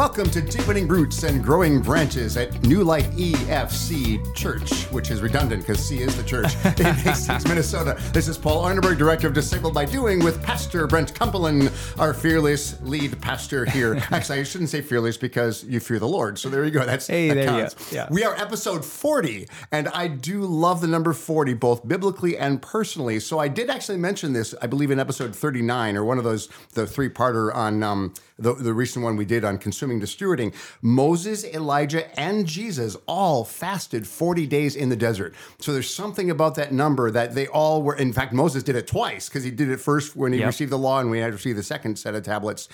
Welcome to Deepening Roots and Growing Branches at New Life EFC Church, which is redundant because C is the church in Hastings, Minnesota. This is Paul Arneberg, Director of Discipled by Doing, with Pastor Brent Kumpelen, our fearless lead pastor here. Actually, I shouldn't say fearless because you fear the Lord. So there you go. That's Hey, that there you counts. go. Yeah. We are episode 40, and I do love the number 40, both biblically and personally. So I did actually mention this, I believe, in episode 39, or one of those, the three parter on um, the, the recent one we did on consuming to stewarding. Moses, Elijah, and Jesus all fasted 40 days in the desert. So there's something about that number that they all were, in fact, Moses did it twice because he did it first when he Yep. received the law, and we had to receive the second set of tablets.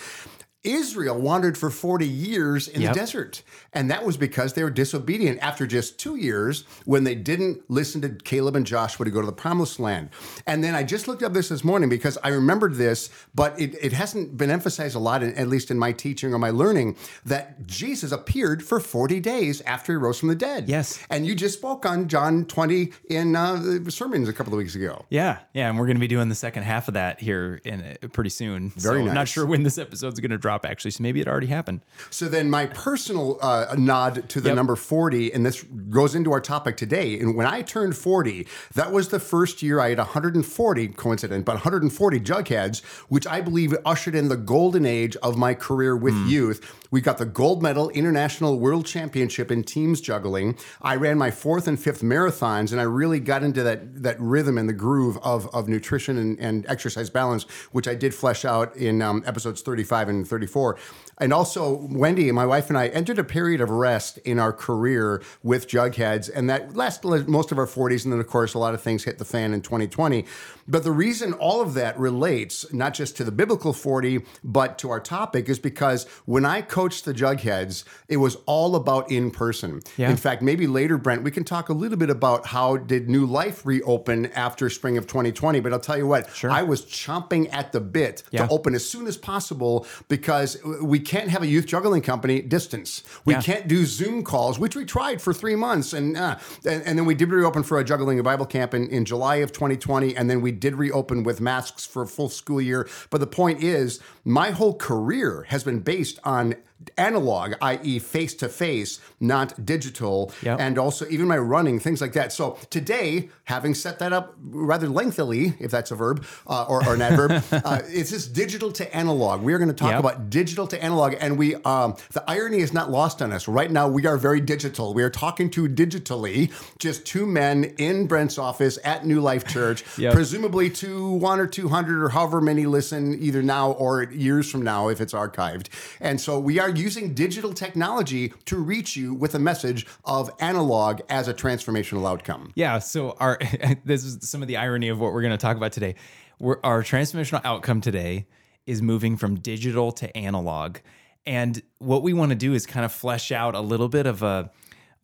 Israel wandered for 40 years in Yep. the desert. And that was because they were disobedient after just two years when they didn't listen to Caleb and Joshua to go to the promised land. And then I just looked up this this morning because I remembered this, but it, it hasn't been emphasized a lot, in, at least in my teaching or my learning, that Jesus appeared for 40 days after he rose from the dead. Yes. And you just spoke on John 20 in uh, the sermons a couple of weeks ago. Yeah, yeah, and we're going to be doing the second half of that here in uh, pretty soon. Very so nice. Not sure when this episode's going to drop actually, so maybe it already happened. So then, my personal uh, nod to the Yep. number 40, and this goes into our topic today. And when I turned 40, that was the first year I had 140, coincident, but 140 jugheads, which I believe ushered in the golden age of my career with youth. We got the gold medal international world championship in teams juggling. I ran my fourth and fifth marathons, and I really got into that that rhythm and the groove of, of nutrition and, and exercise balance, which I did flesh out in um, episodes 35 and 34. And also, Wendy, and my wife and I entered a period of rest in our career with Jugheads, and that lasted most of our 40s. And then, of course, a lot of things hit the fan in 2020. But the reason all of that relates not just to the biblical 40, but to our topic is because when I coached the Jugheads, it was all about in person. Yeah. In fact, maybe later, Brent, we can talk a little bit about how did New Life reopen after spring of 2020. But I'll tell you what, I was chomping at the bit Yeah. to open as soon as possible because we can't have a youth juggling company distance. We Yeah. can't do Zoom calls, which we tried for three months, and uh, and, and then we did reopen for a juggling and Bible camp in, in July of 2020, and then we did reopen with masks for a full school year. But the point is, my whole career has been based on analog, i.e., face to face, not digital, Yep. and also even my running, things like that. So today, having set that up rather lengthily, if that's a verb uh, or, or an adverb, uh, it's this digital to analog. We are going to talk Yep. about digital to analog, and we um, the irony is not lost on us. Right now, we are very digital. We are talking to digitally just two men in Brent's office at New Life Church, Yep. presumably to one or two hundred or however many listen either now or years from now if it's archived. And so we are using digital technology to reach you with a message of analog as a transformational outcome. Yeah, so our this is some of the irony of what we're going to talk about today. We're, our transformational outcome today is moving from digital to analog, and what we want to do is kind of flesh out a little bit of a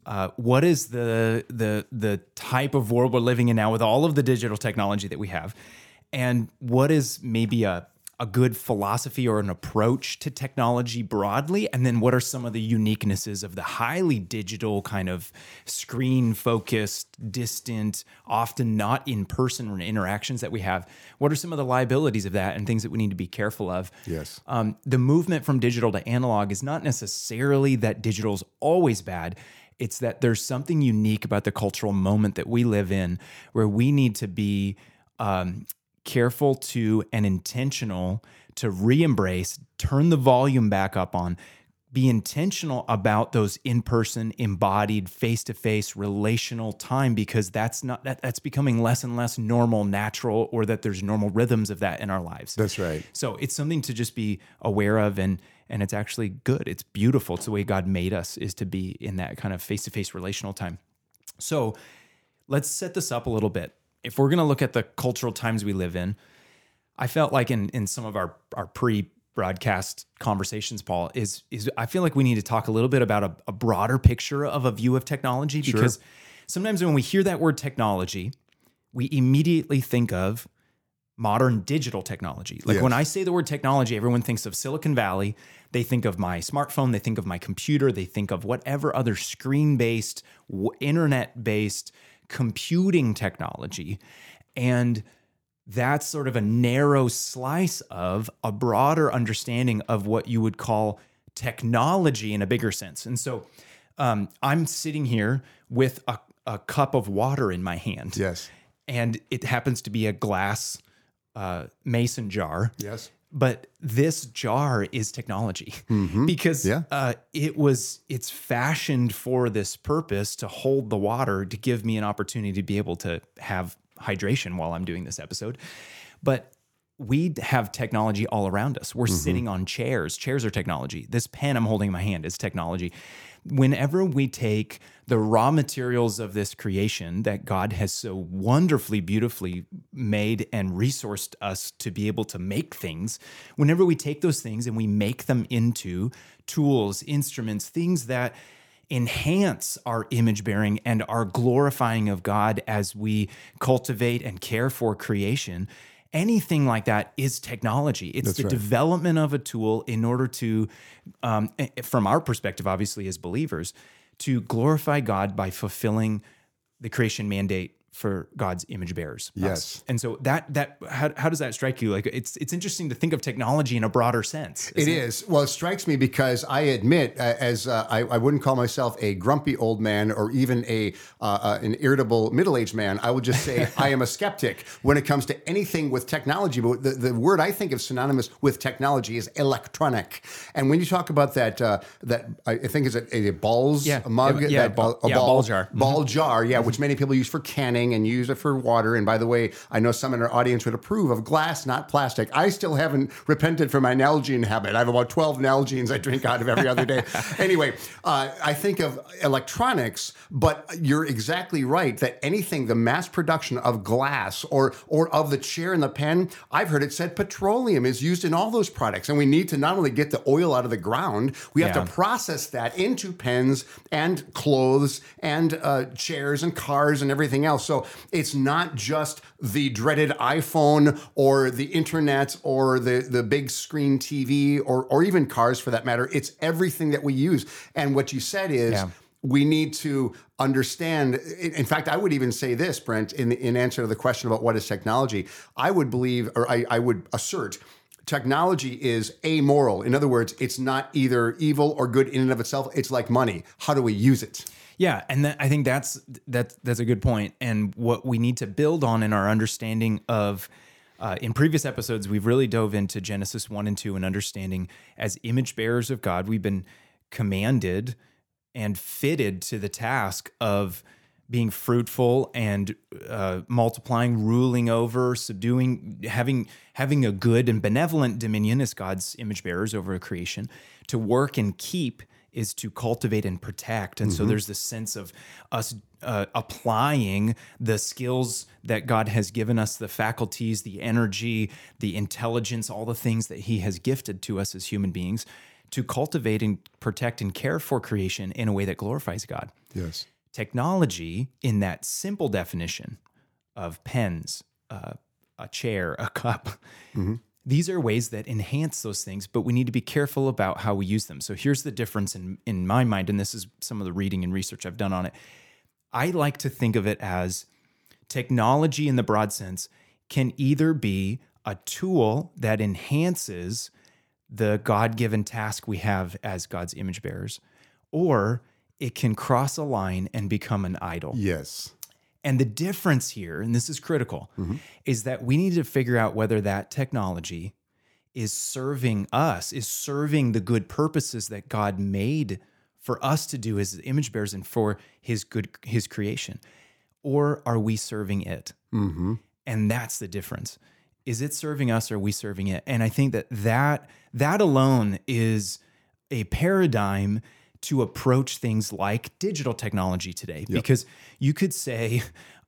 uh, what is the the the type of world we're living in now with all of the digital technology that we have, and what is maybe a a good philosophy or an approach to technology broadly and then what are some of the uniquenesses of the highly digital kind of screen focused distant often not in person interactions that we have what are some of the liabilities of that and things that we need to be careful of Yes. um, the movement from digital to analog is not necessarily that digital is always bad. It's that there's something unique about the cultural moment that we live in where we need to be um, careful to and intentional to re embrace, turn the volume back up on, be intentional about those in person, embodied, face to face relational time because that's not that, that's becoming less and less normal, natural, or that there's normal rhythms of that in our lives. That's right. So it's something to just be aware of and and it's actually good. It's beautiful. It's the way God made us is to be in that kind of face-to-face relational time. So let's set this up a little bit. If we're going to look at the cultural times we live in, I felt like in in some of our our pre-broadcast conversations, Paul, is is I feel like we need to talk a little bit about a, a broader picture of a view of technology because sometimes when we hear that word technology, we immediately think of modern digital technology. Like Yes. when I say the word technology, everyone thinks of Silicon Valley. They think of my smartphone, they think of my computer, they think of whatever other screen based, internet based computing technology. And that's sort of a narrow slice of a broader understanding of what you would call technology in a bigger sense. And so um, I'm sitting here with a, a cup of water in my hand. Yes. And it happens to be a glass uh, mason jar. Yes. But this jar is technology because Yeah. uh, it was it's fashioned for this purpose to hold the water to give me an opportunity to be able to have hydration while I'm doing this episode. But we have technology all around us. We're sitting on chairs. Chairs are technology. This pen I'm holding in my hand is technology. Whenever we take the raw materials of this creation that God has so wonderfully, beautifully made and resourced us to be able to make things, whenever we take those things and we make them into tools, instruments, things that enhance our image bearing and our glorifying of God as we cultivate and care for creation. Anything like that is technology. It's the right. development of a tool in order to, um, eh, from our perspective, obviously, as believers, to glorify God by fulfilling the creation mandate for God's image bearers. us. Yes. And so that that how, how does that strike you? Like it's it's interesting to think of technology in a broader sense. It is. Well, it strikes me because I admit, uh, as uh, I, I wouldn't call myself a grumpy old man or even a uh, uh, an irritable middle aged man. I would just say I am a skeptic when it comes to anything with technology. But the, the word I think of synonymous with technology is electronic. And when you talk about that, uh, that I think is a, a balls Yeah. mug, Yeah, that ball, a yeah, ball, ball jar. Mm-hmm. ball jar, yeah, which many people use for canning and use it for water. And by the way, I know some in our audience would approve of glass, not plastic. I still haven't repented for my Nalgene habit. I have about 12 Nalgenes I drink out of every other day. anyway, uh, I think of electronics, but you're exactly right that anything, the mass production of glass or, or of the chair and the pen, I've heard it said petroleum is used in all those products. And we need to not only get the oil out of the ground, we have Yeah. to process that into pens and clothes and uh, chairs and cars and everything else. So it's not just the dreaded iPhone or the internet or the, the big screen TV or, or even cars for that matter. It's everything that we use. And what you said is, Yeah. we need to understand. In in fact, I would even say this, Brent, in, in answer to the question about what is technology, I would believe, or I, I would assert, technology is amoral. In other words, it's not either evil or good in and of itself. It's like money. How do we use it? Yeah, and I think that's that's that's a good point. And what we need to build on in our understanding of, uh, in previous episodes, we've really dove into Genesis one and two and understanding as image bearers of God, we've been commanded and fitted to the task of being fruitful and uh, multiplying, ruling over, subduing, having having a good and benevolent dominion as God's image bearers over a creation. To work and keep is to cultivate and protect, and so there's this sense of us uh, applying the skills that God has given us, the faculties, the energy, the intelligence, all the things that He has gifted to us as human beings. To cultivate and protect and care for creation in a way that glorifies God Yes. Technology in that simple definition of pens, uh, a chair, a cup. These are ways that enhance those things, but we need to be careful about how we use them. So here's the difference in in my mind, and this is some of the reading and research I've done on it. I like to think of it as technology in the broad sense can either be a tool that enhances the God given task we have as God's image bearers, or it can cross a line and become an idol. Yes. And the difference here, and this is critical, mm-hmm. is that we need to figure out whether that technology is serving us, is serving the good purposes that God made for us to do as image bearers and for his good his creation. Or are we serving it? Mm-hmm. And that's the difference. Is it serving us or are we serving it? And I think that that, that alone is a paradigm to approach things like digital technology today. Because you could say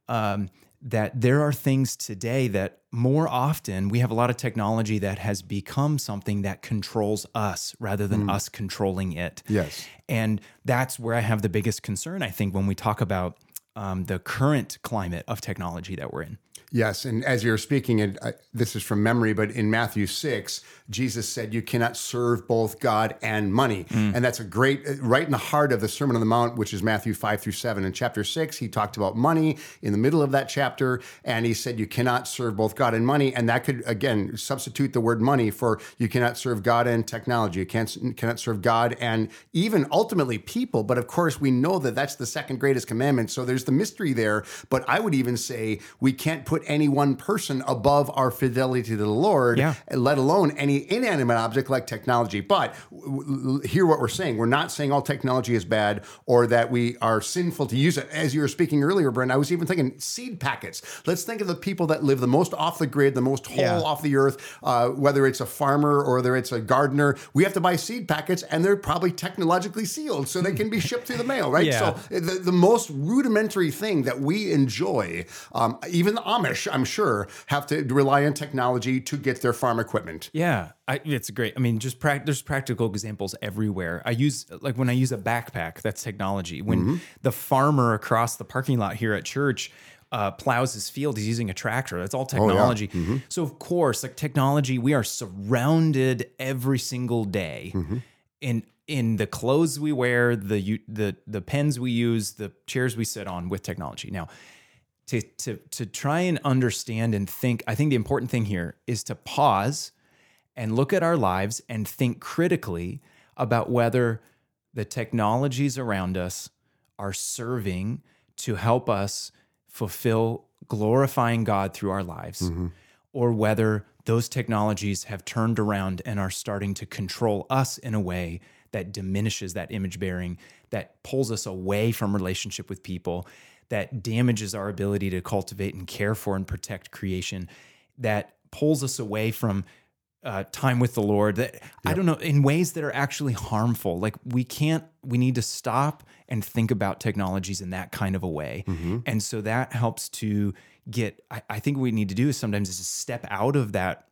um, that there are things today that more often we have a lot of technology that has become something that controls us rather than us controlling it. Yes. And that's where I have the biggest concern, I think, when we talk about um, the current climate of technology that we're in. Yes, and as you're speaking, and uh, this is from memory, but in Matthew 6, Jesus said, You cannot serve both God and money. And that's a great, right in the heart of the Sermon on the Mount, which is Matthew 5 through 7. In chapter 6, he talked about money in the middle of that chapter, and he said, You cannot serve both God and money. And that could, again, substitute the word money for you cannot serve God and technology. You can't, cannot serve God and even ultimately people. But of course, we know that that's the second greatest commandment. So there's the mystery there. But I would even say we can't put any one person above our fidelity to the Lord, Yeah. let alone any inanimate object like technology. But w- w- hear what we're saying. We're not saying all technology is bad or that we are sinful to use it. As you were speaking earlier, Brent, I was even thinking seed packets. Let's think of the people that live the most off the grid, the most whole Yeah. off the earth, uh, whether it's a farmer or whether it's a gardener. We have to buy seed packets and they're probably technologically sealed so they can be shipped through the mail, right? Yeah. So the, the most rudimentary thing that we enjoy, um, even the Amish, I'm sure, have to rely on technology to get their farm equipment. Yeah, I, it's great. I mean, just prac there's practical examples everywhere. I use like when I use a backpack, that's technology. When Mm-hmm. the farmer across the parking lot here at church uh, plows his field, he's using a tractor. That's all Oh, technology. Mm-hmm. So of course, like technology, we are surrounded every single day Mm-hmm. in in the clothes we wear, the the the pens we use, the chairs we sit on with technology. Now, to to to try and understand and think i think the important thing here is to pause and look at our lives and think critically about whether the technologies around us are serving to help us fulfill glorifying god through our lives mm-hmm. or whether those technologies have turned around and are starting to control us in a way that diminishes that image bearing, that pulls us away from relationship with people, that damages our ability to cultivate and care for and protect creation, that pulls us away from uh, time with the Lord. That I don't know in ways that are actually harmful. Like we can't. We need to stop and think about technologies in that kind of a way. And so that helps to get. I, I think what we need to do is sometimes is to step out of that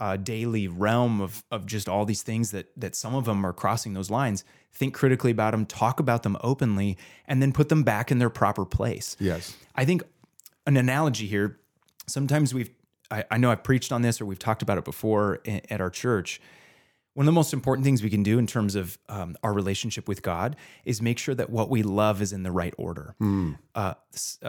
uh, daily realm of of just all these things that that some of them are crossing those lines. Think critically about them, talk about them openly, and then put them back in their proper place. Yes. I think an analogy here. Sometimes we've I, I know I've preached on this or we've talked about it before at our church. One of the most important things we can do in terms of um, our relationship with God is make sure that what we love is in the right order. Uh,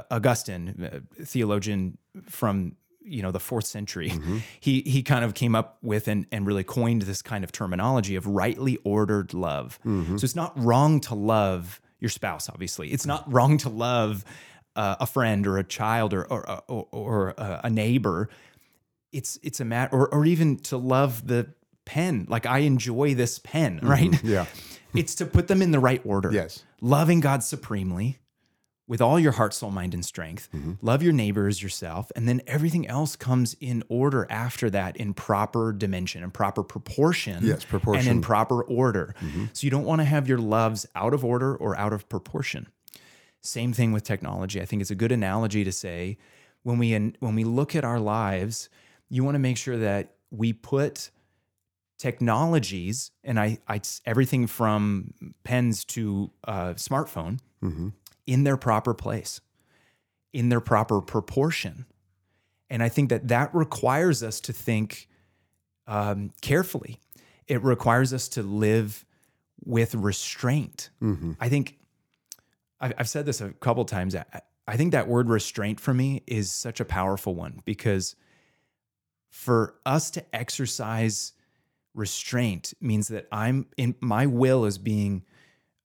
Augustine, uh, theologian from you know the fourth century, he he kind of came up with and and really coined this kind of terminology of rightly ordered love. So it's not wrong to love your spouse. Obviously, it's not wrong to love uh, a friend or a child or or or, or a, a neighbor it's it's a matter or or even to love the pen. Like i enjoy this pen mm-hmm. right? Yeah. it's to put them in the right order. Yes. loving god supremely with all your heart soul mind and strength. Mm-hmm. Love your neighbor as yourself. And then everything else comes in order after that in proper dimension and proper proportion Yes, proportion. and in proper order. Mm-hmm. So you don't want to have your loves out of order or out of proportion. Same thing with technology. I think it's a good analogy to say when we when we look at our lives, you want to make sure that we put technologies and I, I everything from pens to uh, smartphone in their proper place, in their proper proportion, and I think that that requires us to think um, carefully. It requires us to live with restraint. I think I've, I've said this a couple times. I think that word restraint for me is such a powerful one because for us to exercise restraint means that I'm in my will is being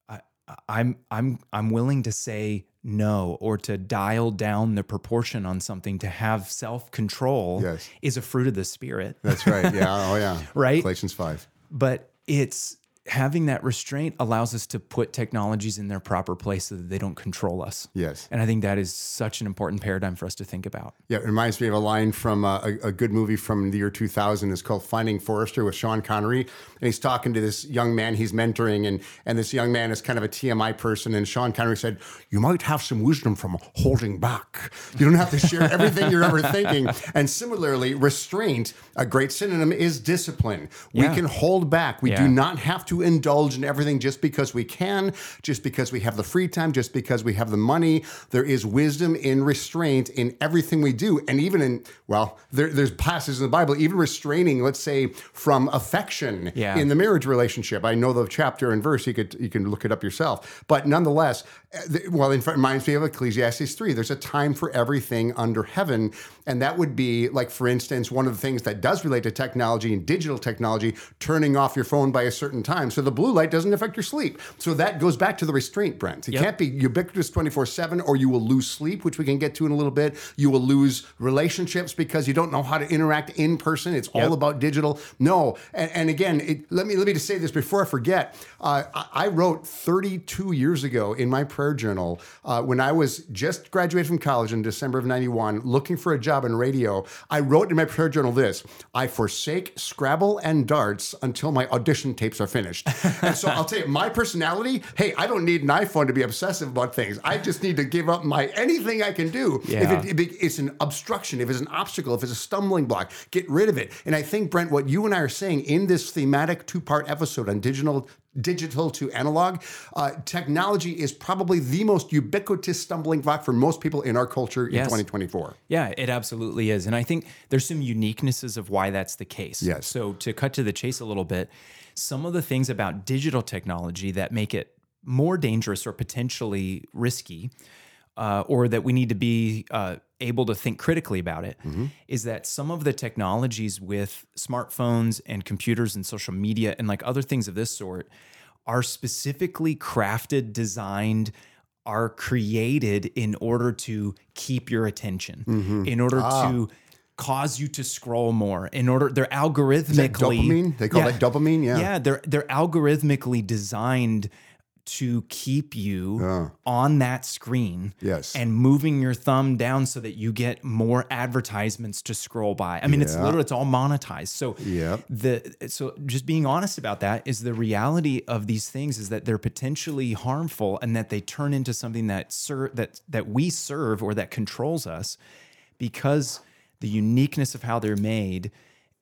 I, I'm I'm I'm willing to say no or to dial down the proportion on something to have self-control Yes. is a fruit of the spirit That's right. Yeah. Oh, yeah. Right? Galatians 5. but it's having that restraint allows us to put technologies in their proper place so that they don't control us. Yes. And I think that is such an important paradigm for us to think about. Yeah, it reminds me of a line from uh, a, a good movie from the year 2000. It's called Finding Forrester with Sean Connery. And he's talking to this young man he's mentoring. And, and this young man is kind of a TMI person. And Sean Connery said, You might have some wisdom from holding back. You don't have to share everything you're ever thinking. And similarly, restraint, a great synonym is discipline. We Yeah. can hold back. We Yeah. do not have to to indulge in everything just because we can, just because we have the free time, just because we have the money. There is wisdom in restraint in everything we do. And even in, well, there, there's passages in the Bible, even restraining, let's say, from affection Yeah. in the marriage relationship. I know the chapter and verse, you could you can look it up yourself. But nonetheless, the- well, in fact, it reminds me of Ecclesiastes 3. There's a time for everything under heaven. And that would be, like, for instance, one of the things that does relate to technology and digital technology, turning off your phone by a certain time. So the blue light doesn't affect your sleep. So that goes back to the restraint, Brent. It Yep. can't be ubiquitous 24 7, or you will lose sleep, which we can get to in a little bit. You will lose relationships because you don't know how to interact in person. It's all about digital. No. And, and again, it, let me let me just say this before I forget. Uh, I, I wrote 32 years ago in my prayer journal uh, when I was just graduated from college in December of 91, looking for a job in radio. I wrote in my prayer journal this I forsake Scrabble and darts until my audition tapes are finished. and so I'll tell you, my personality hey, I don't need an iPhone to be obsessive about things. I just need to give up my anything I can do. If, it, if it's an obstruction, if it's an obstacle, if it's a stumbling block, get rid of it. And I think, Brent, what you and I are saying in this thematic two part episode on digital. Digital to analog, uh, technology is probably the most ubiquitous stumbling block for most people in our culture in Yes. 2024. Yeah, it absolutely is. And I think there's some uniquenesses of why that's the case. Yes. So to cut to the chase a little bit, some of the things about digital technology that make it more dangerous or potentially risky, uh, or that we need to be uh, able to think critically about it, mm-hmm. is that some of the technologies with smartphones and computers and social media and like other things of this sort are specifically crafted, designed, are created in order to keep your attention, mm-hmm. in order ah. to cause you to scroll more, in order they're algorithmically Dopamine? They call Yeah. that dopamine? Yeah. Yeah, they're they're algorithmically designed to keep you on that screen Yes. and moving your thumb down so that you get more advertisements to scroll by. I mean, it's Yeah. literally it's all monetized. So Yep. the so just being honest about that is the reality of these things is that they're potentially harmful and that they turn into something that ser- that that we serve or that controls us because the uniqueness of how they're made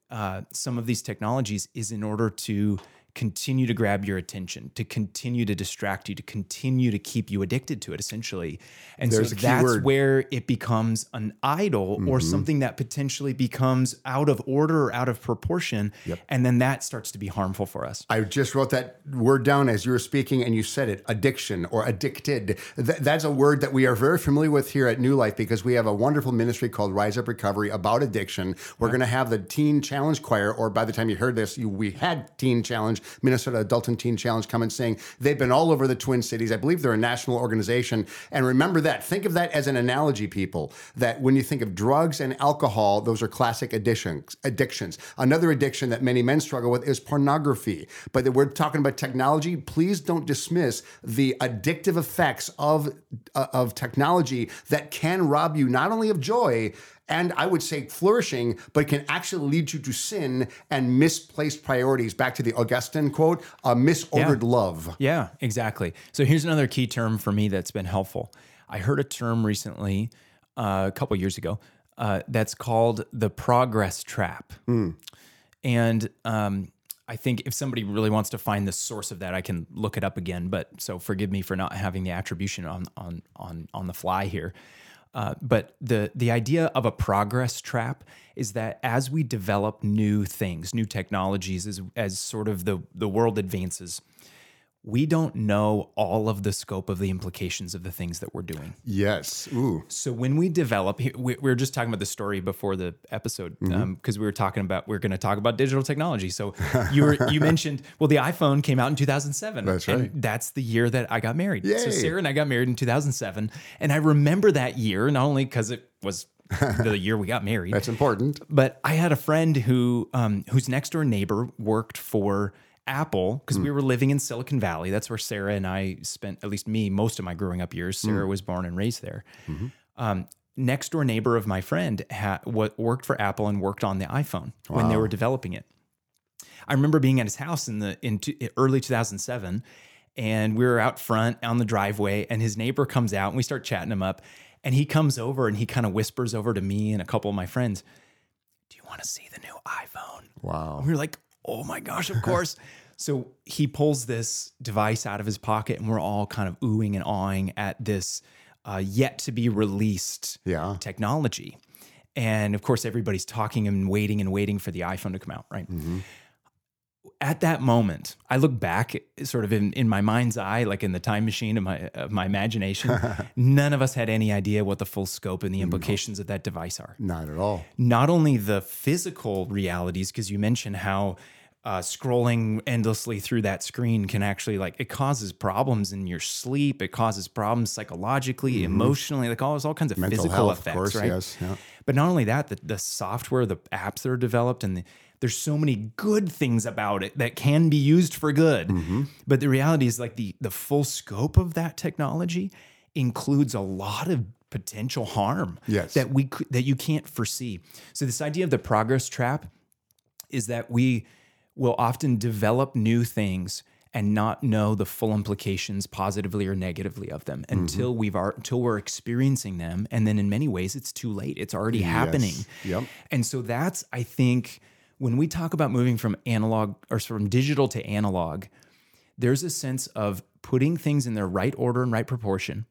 uh, some of these technologies is in order to continue to grab your attention, to continue to distract you, to continue to keep you addicted to it, essentially. And There's so that's word. where it becomes an idol or mm-hmm. something that potentially becomes out of order or out of proportion. And then that starts to be harmful for us. I just wrote that word down as you were speaking, and you said it addiction or addicted. Th- that's a word that we are very familiar with here at New Life because we have a wonderful ministry called Rise Up Recovery about addiction. We're going to have the Teen Challenge Choir, or by the time you heard this, you, we had Teen Challenge, Minnesota Adult and Teen Challenge come and sing. They've been all over the Twin Cities. I believe they're a national organization. And remember that. Think of that as an analogy, people, that when you think of drugs and alcohol, those are classic addictions. addictions. Another addiction that many men struggle with is pornography. But that we're talking about technology. Please don't dismiss the addictive effects of, uh, of technology that can rob you not only of joy, and I would say flourishing, but can actually lead you to sin and misplaced priorities. Back to the Augustine quote, a misordered love. Yeah, exactly. So here's another key term for me that's been helpful. I heard a term recently, uh, a couple years ago, uh, that's called the progress trap. And um, I think if somebody really wants to find the source of that, I can look it up again. But so forgive me for not having the attribution on on on on the fly here. Uh, but the the idea of a progress trap is that as we develop new things, new technologies, as as sort of the the world advances, we don't know all of the scope of the implications of the things that we're doing. Yes. Ooh. So when we develop, we, we were just talking about the story before the episode because we were talking about we are going to talk about digital technology. So you were you mentioned well the iPhone came out in 2007. That's and right. that's the year that I got married. Yay. So Sarah and I got married in 2007, and I remember that year not only because it was the year we got married, That's important. but I had a friend who um, whose next door neighbor worked for Apple because we hmm. were living in Silicon Valley. That's where Sarah and I spent, at least me, most of my growing up years. Sarah hmm. was born and raised there. Mm-hmm. Um, next door neighbor of my friend ha- what worked for Apple and worked on the iPhone when they were developing it. I remember being at his house in the in t- early 2007, and we were out front on the driveway, and his neighbor comes out, and we start chatting him up, and he comes over and he kind of whispers over to me and a couple of my friends, "Do you want to see the new iPhone?" Wow. We were like, "Oh my gosh, of course!" So he pulls this device out of his pocket, and we're all kind of oohing and awing at this uh, yet to be released Yeah. technology. And of course, everybody's talking and waiting and waiting for the iPhone to come out, right? At that moment, I look back, sort of in, in my mind's eye, like in the time machine of my of my imagination. none of us had any idea what the full scope and the implications of that device are Not at all. not only the physical realities, because you mentioned how uh, scrolling endlessly through that screen can actually like it causes problems in your sleep. It causes problems psychologically, emotionally, like all all kinds of Mm-hmm. Mental physical health, effects, of course. right? Yes. Yeah. But not only that, the, the software, the apps that are developed, and the, there's so many good things about it that can be used for good. Mm-hmm. But the reality is, like the the full scope of that technology includes a lot of potential harm Yes. that we that you can't foresee. So this idea of the progress trap is that we will often develop new things and not know the full implications positively or negatively of them mm-hmm. until we've are, until we're experiencing them. And then in many ways it's too late. It's already happening. Yep. and so that's i think when we talk about moving from analog or from digital to analog there's a sense of putting things in their right order and right proportion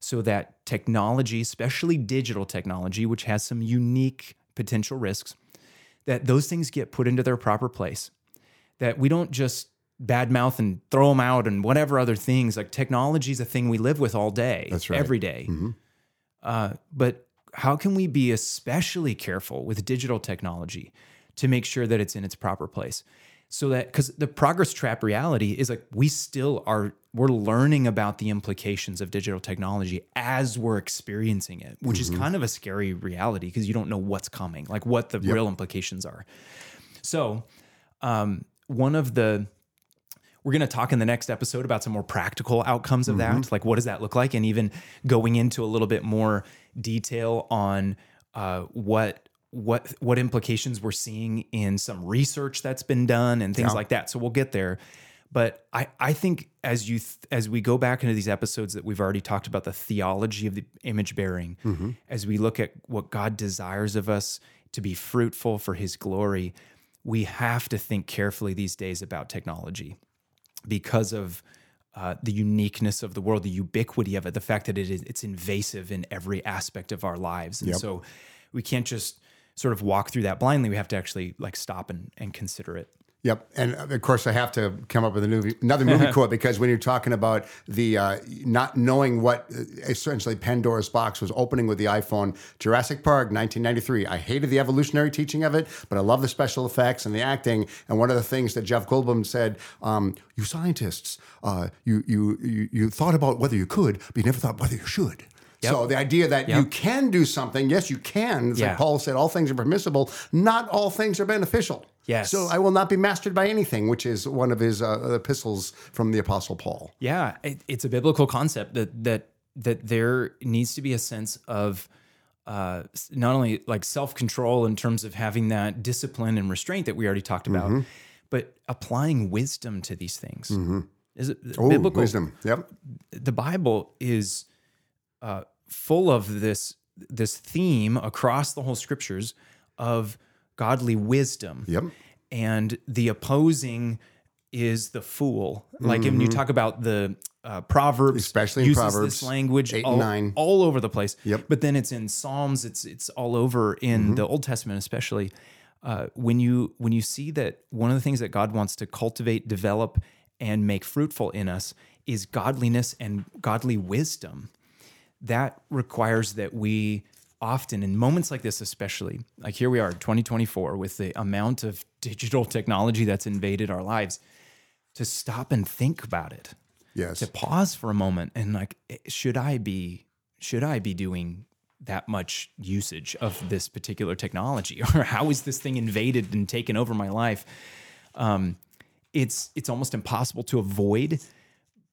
so that technology, especially digital technology, which has some unique potential risks, that those things get put into their proper place. That we don't just badmouth and throw them out and whatever other things. Like technology is a thing we live with all day, That's right. every day. Uh, but how can we be especially careful with digital technology to make sure that it's in its proper place? So that because the progress trap reality is like we still are we're learning about the implications of digital technology as we're experiencing it, which is kind of a scary reality because you don't know what's coming, like what the real implications are. So, um, one of the we're going to talk in the next episode about some more practical outcomes of that. Like, what does that look like? And even going into a little bit more detail on uh, what what what implications we're seeing in some research that's been done and things like that. So we'll get there. But I, I think as you th- as we go back into these episodes that we've already talked about the theology of the image bearing, as we look at what God desires of us to be fruitful for His glory, we have to think carefully these days about technology because of uh, the uniqueness of the world, the ubiquity of it, the fact that it is it's invasive in every aspect of our lives, and so we can't just sort of walk through that blindly. We have to actually like stop and, and consider it. Yep, and uh, of course I have to come up with a movie, another movie quote because when you're talking about the uh, not knowing what uh, essentially Pandora's box was opening with the iPhone, Jurassic Park, 1993. I hated the evolutionary teaching of it, but I love the special effects and the acting. And one of the things that Jeff Goldblum said, um, "You scientists, uh, you, you you you thought about whether you could, but you never thought whether you should." So the idea that you can do something, yes, you can. It's Yeah. like Paul said, all things are permissible. Not all things are beneficial. Yes. So I will not be mastered by anything, which is one of his uh, epistles from the Apostle Paul. Yeah, it, it's a biblical concept that that that there needs to be a sense of uh, not only like self control in terms of having that discipline and restraint that we already talked about, Mm-hmm. but applying wisdom to these things. Is it Oh, biblical? wisdom. Yep. the Bible is uh, full of this this theme across the whole scriptures of godly wisdom. Yep. And the opposing is the fool. Like when you talk about the uh, Proverbs, Mm-hmm. Especially in uses Proverbs this language eight and nine. all over the place. Yep. But then it's in Psalms. It's it's all over in Mm-hmm. the Old Testament, especially. Uh, when you when you see that one of the things that God wants to cultivate, develop, and make fruitful in us is godliness and godly wisdom. That requires that we often, in moments like this, especially, like here we are, 2024, with the amount of digital technology that's invaded our lives, to stop and think about it. Yes. to pause for a moment and like eh, should i be should i be doing that much usage of this particular technology? Or how is this thing invaded and taken over my life? Um it's it's almost impossible to avoid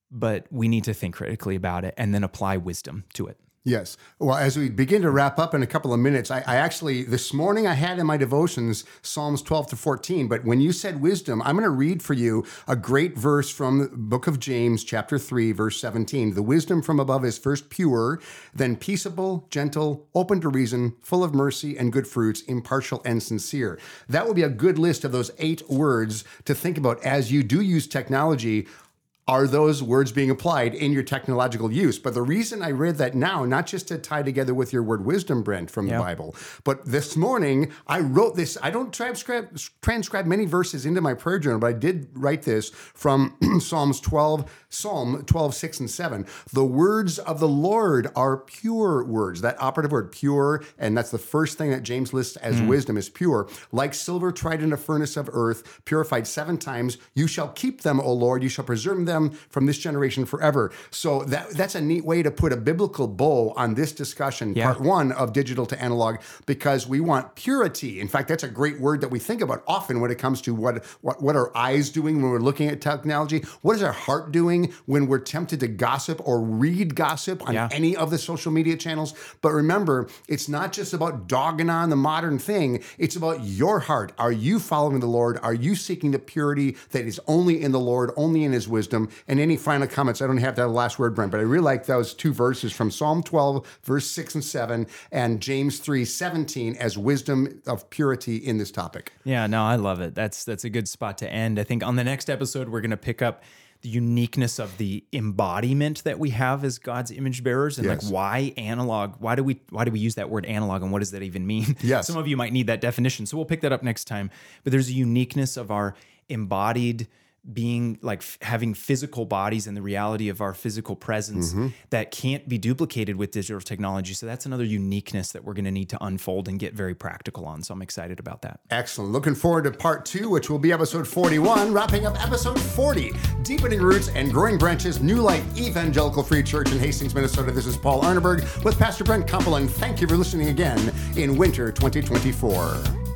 but we need to think critically about it and then apply wisdom to it Yes. Well, as we begin to wrap up in a couple of minutes, I, I, actually, this morning I had in my devotions Psalms 12 to 14. But when you said wisdom, I'm going to read for you a great verse from the book of James, chapter 3, verse 17. The wisdom from above is first pure, then peaceable, gentle, open to reason, full of mercy and good fruits, impartial and sincere. That would be a good list of those eight words to think about as you do use technology are those words being applied in your technological use? But the reason I read that now, not just to tie together with your word wisdom, Brent, from the Bible, but this morning I wrote this. I don't transcribe, transcribe many verses into my prayer journal, but I did write this from Psalms 12, Psalm 12, 6 and 7. The words of the Lord are pure words. That operative word, pure, and that's the first thing that James lists as mm. wisdom is pure. Like silver tried in a furnace of earth, purified seven times, you shall keep them, O Lord, you shall preserve them from this generation forever. So that that's a neat way to put a biblical bow on this discussion, yeah. part one of digital to analog, because we want purity. In fact, that's a great word that we think about often when it comes to what what what are eyes doing when we're looking at technology. What is our heart doing when we're tempted to gossip or read gossip on yeah. any of the social media channels? But remember, it's not just about dogging on the modern thing. It's about your heart. Are you following the Lord? Are you seeking the purity that is only in the Lord, only in His wisdom? And any final comments? I don't have that last word, Brent, but I really like those two verses from Psalm 12, verse 6 and 7, and James 3, 17 as wisdom of purity in this topic. Yeah, no, I love it. That's that's a good spot to end. I think on the next episode, we're going to pick up the uniqueness of the embodiment that we have as God's image bearers and yes. like why analog why do we why do we use that word analog and what does that even mean? Yes. Some of you might need that definition so we'll pick that up next time. But there's a uniqueness of our embodied being like f- having physical bodies and the reality of our physical presence mm-hmm. that can't be duplicated with digital technology. So that's another uniqueness that we're going to need to unfold and get very practical on. So I'm excited about that. Excellent. Looking forward to part two, which will be episode 41, wrapping up episode 40 Deepening Roots and Growing Branches, New Life Evangelical Free Church in Hastings, Minnesota. This is Paul Arneberg with Pastor Brent Koppel, and thank you for listening again in winter 2024.